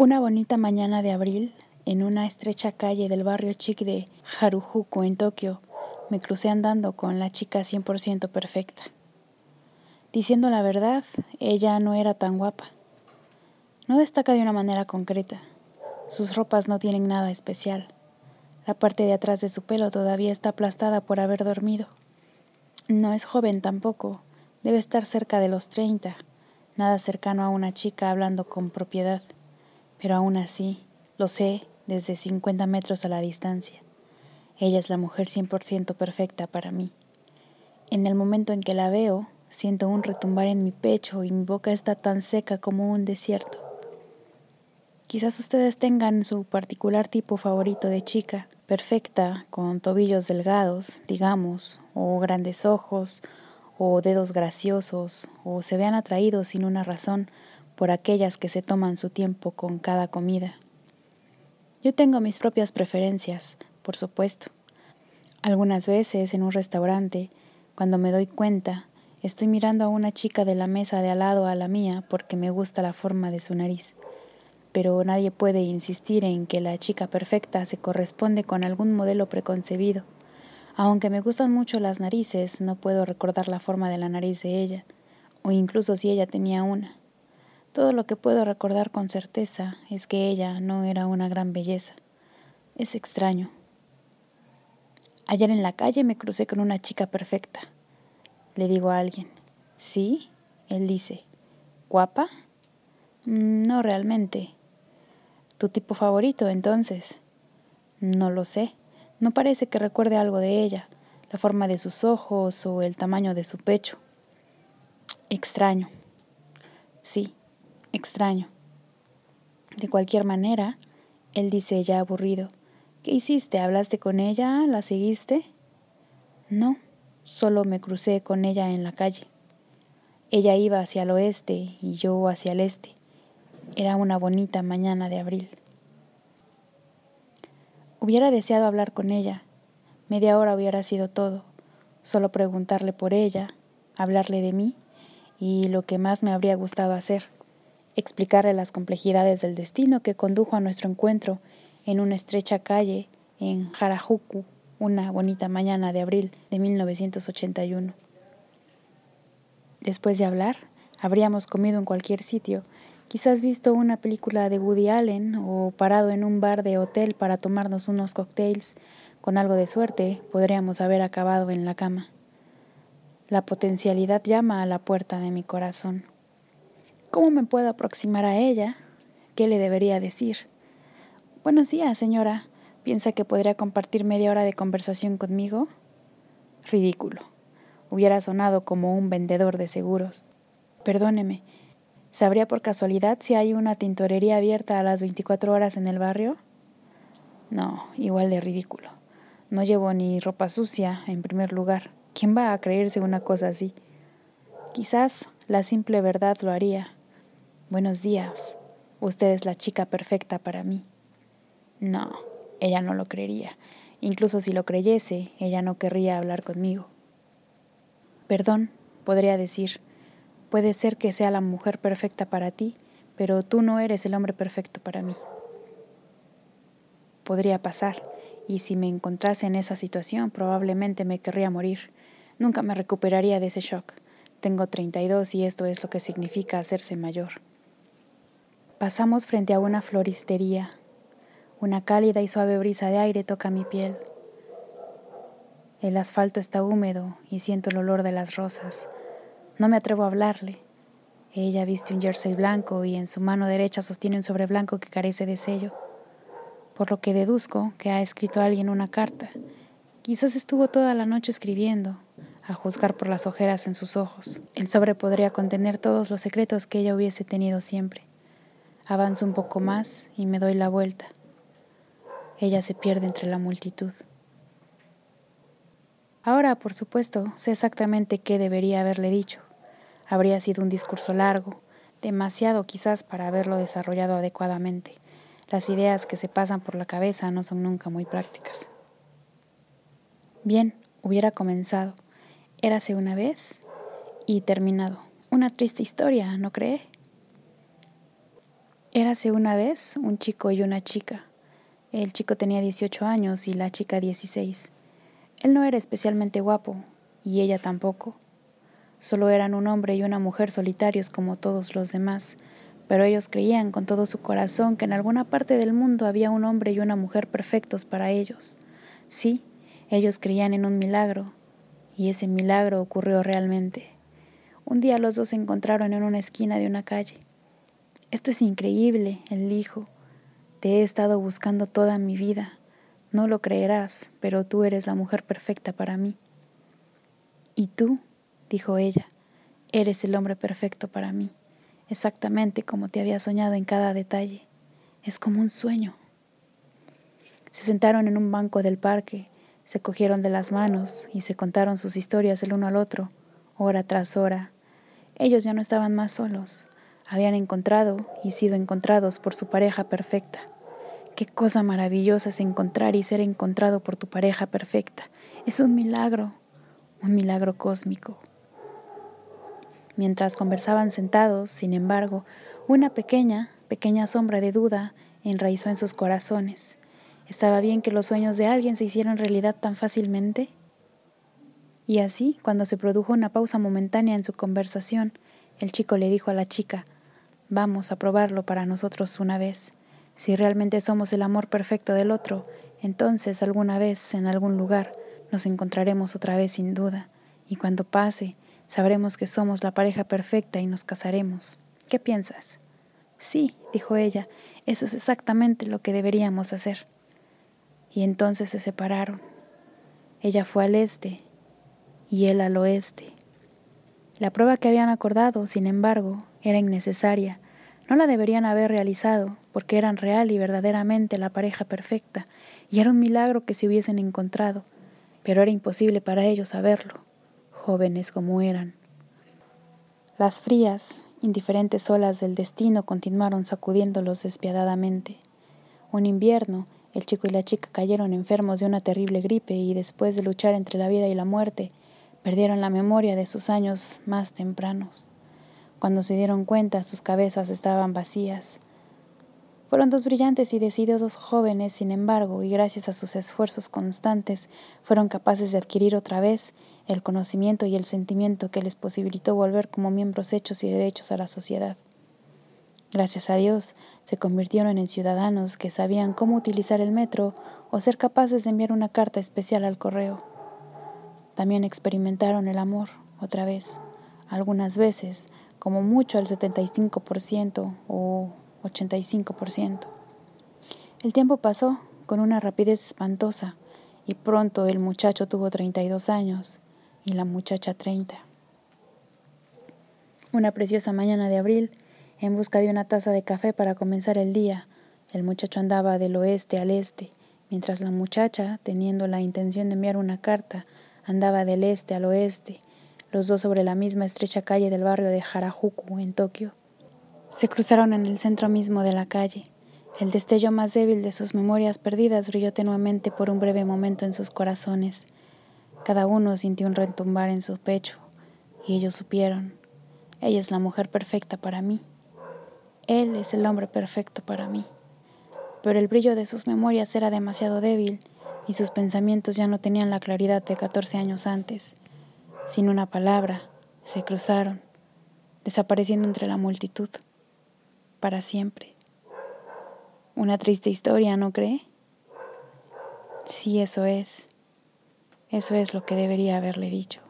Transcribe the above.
Una bonita mañana de abril, en una estrecha calle del barrio chic de Harujuku en Tokio, me crucé andando con la chica 100% perfecta. Diciendo la verdad, ella no era tan guapa. No destaca de una manera concreta. Sus ropas no tienen nada especial. La parte de atrás de su pelo todavía está aplastada por haber dormido. No es joven tampoco. Debe estar cerca de los 30, nada cercano a una chica hablando con propiedad pero aún así lo sé desde 50 metros a la distancia. Ella es la mujer 100% perfecta para mí. En el momento en que la veo, siento un retumbar en mi pecho y mi boca está tan seca como un desierto. Quizás ustedes tengan su particular tipo favorito de chica, perfecta, con tobillos delgados, digamos, o grandes ojos, o dedos graciosos, o se vean atraídos sin una razón por aquellas que se toman su tiempo con cada comida. Yo tengo mis propias preferencias, por supuesto. Algunas veces en un restaurante, cuando me doy cuenta, estoy mirando a una chica de la mesa de al lado a la mía porque me gusta la forma de su nariz. Pero nadie puede insistir en que la chica perfecta se corresponde con algún modelo preconcebido. Aunque me gustan mucho las narices, no puedo recordar la forma de la nariz de ella, o incluso si ella tenía una. Todo lo que puedo recordar con certeza es que ella no era una gran belleza. Es extraño. Ayer en la calle me crucé con una chica perfecta. Le digo a alguien, ¿sí? Él dice, ¿guapa? Mm, no realmente. ¿Tu tipo favorito entonces? No lo sé. No parece que recuerde algo de ella, la forma de sus ojos o el tamaño de su pecho. Extraño. Sí, extraño. De cualquier manera, él dice ya aburrido, ¿qué hiciste? ¿Hablaste con ella? ¿La seguiste? No, solo me crucé con ella en la calle. Ella iba hacia el oeste y yo hacia el este. Era una bonita mañana de abril. Hubiera deseado hablar con ella. Media hora hubiera sido todo. Solo preguntarle por ella, hablarle de mí y lo que más me habría gustado hacer explicarle las complejidades del destino que condujo a nuestro encuentro en una estrecha calle en Harajuku, una bonita mañana de abril de 1981. Después de hablar, habríamos comido en cualquier sitio, quizás visto una película de Woody Allen o parado en un bar de hotel para tomarnos unos cocktails. Con algo de suerte, podríamos haber acabado en la cama. La potencialidad llama a la puerta de mi corazón. ¿Cómo me puedo aproximar a ella? ¿Qué le debería decir? Buenos días, señora. ¿Piensa que podría compartir media hora de conversación conmigo? Ridículo. Hubiera sonado como un vendedor de seguros. Perdóneme, ¿sabría por casualidad si hay una tintorería abierta a las 24 horas en el barrio? No, igual de ridículo. No llevo ni ropa sucia, en primer lugar. ¿Quién va a creerse una cosa así? Quizás la simple verdad lo haría, Buenos días, usted es la chica perfecta para mí. No, ella no lo creería. Incluso si lo creyese, ella no querría hablar conmigo. Perdón, podría decir, puede ser que sea la mujer perfecta para ti, pero tú no eres el hombre perfecto para mí. Podría pasar, y si me encontrase en esa situación, probablemente me querría morir. Nunca me recuperaría de ese shock. Tengo 32 y esto es lo que significa hacerse mayor. Pasamos frente a una floristería. Una cálida y suave brisa de aire toca mi piel. El asfalto está húmedo y siento el olor de las rosas. No me atrevo a hablarle. Ella viste un jersey blanco y en su mano derecha sostiene un sobre blanco que carece de sello, por lo que deduzco que ha escrito a alguien una carta. Quizás estuvo toda la noche escribiendo, a juzgar por las ojeras en sus ojos. El sobre podría contener todos los secretos que ella hubiese tenido siempre. Avanzo un poco más y me doy la vuelta. Ella se pierde entre la multitud. Ahora, por supuesto, sé exactamente qué debería haberle dicho. Habría sido un discurso largo, demasiado quizás para haberlo desarrollado adecuadamente. Las ideas que se pasan por la cabeza no son nunca muy prácticas. Bien, hubiera comenzado. Érase una vez y terminado. Una triste historia, ¿no cree? Érase una vez un chico y una chica. El chico tenía 18 años y la chica 16. Él no era especialmente guapo, y ella tampoco. Solo eran un hombre y una mujer solitarios como todos los demás, pero ellos creían con todo su corazón que en alguna parte del mundo había un hombre y una mujer perfectos para ellos. Sí, ellos creían en un milagro, y ese milagro ocurrió realmente. Un día los dos se encontraron en una esquina de una calle. Esto es increíble, él dijo. Te he estado buscando toda mi vida. No lo creerás, pero tú eres la mujer perfecta para mí. Y tú, dijo ella, eres el hombre perfecto para mí, exactamente como te había soñado en cada detalle. Es como un sueño. Se sentaron en un banco del parque, se cogieron de las manos y se contaron sus historias el uno al otro, hora tras hora. Ellos ya no estaban más solos habían encontrado y sido encontrados por su pareja perfecta. Qué cosa maravillosa es encontrar y ser encontrado por tu pareja perfecta. Es un milagro, un milagro cósmico. Mientras conversaban sentados, sin embargo, una pequeña, pequeña sombra de duda enraizó en sus corazones. ¿Estaba bien que los sueños de alguien se hicieran realidad tan fácilmente? Y así, cuando se produjo una pausa momentánea en su conversación, el chico le dijo a la chica, Vamos a probarlo para nosotros una vez. Si realmente somos el amor perfecto del otro, entonces alguna vez, en algún lugar, nos encontraremos otra vez sin duda, y cuando pase, sabremos que somos la pareja perfecta y nos casaremos. ¿Qué piensas? Sí, dijo ella, eso es exactamente lo que deberíamos hacer. Y entonces se separaron. Ella fue al este y él al oeste. La prueba que habían acordado, sin embargo, era innecesaria. No la deberían haber realizado, porque eran real y verdaderamente la pareja perfecta, y era un milagro que se hubiesen encontrado, pero era imposible para ellos saberlo, jóvenes como eran. Las frías, indiferentes olas del destino continuaron sacudiéndolos despiadadamente. Un invierno, el chico y la chica cayeron enfermos de una terrible gripe y después de luchar entre la vida y la muerte, perdieron la memoria de sus años más tempranos. Cuando se dieron cuenta, sus cabezas estaban vacías. Fueron dos brillantes y decididos jóvenes, sin embargo, y gracias a sus esfuerzos constantes, fueron capaces de adquirir otra vez el conocimiento y el sentimiento que les posibilitó volver como miembros hechos y derechos a la sociedad. Gracias a Dios, se convirtieron en ciudadanos que sabían cómo utilizar el metro o ser capaces de enviar una carta especial al correo. También experimentaron el amor, otra vez, algunas veces, como mucho al 75% o 85%. El tiempo pasó con una rapidez espantosa y pronto el muchacho tuvo 32 años y la muchacha 30. Una preciosa mañana de abril, en busca de una taza de café para comenzar el día, el muchacho andaba del oeste al este, mientras la muchacha, teniendo la intención de enviar una carta, andaba del este al oeste, los dos sobre la misma estrecha calle del barrio de Harajuku, en Tokio. Se cruzaron en el centro mismo de la calle. El destello más débil de sus memorias perdidas brilló tenuemente por un breve momento en sus corazones. Cada uno sintió un retumbar en su pecho, y ellos supieron, ella es la mujer perfecta para mí. Él es el hombre perfecto para mí. Pero el brillo de sus memorias era demasiado débil, y sus pensamientos ya no tenían la claridad de catorce años antes. Sin una palabra, se cruzaron, desapareciendo entre la multitud, para siempre. Una triste historia, ¿no cree? Sí, eso es. Eso es lo que debería haberle dicho.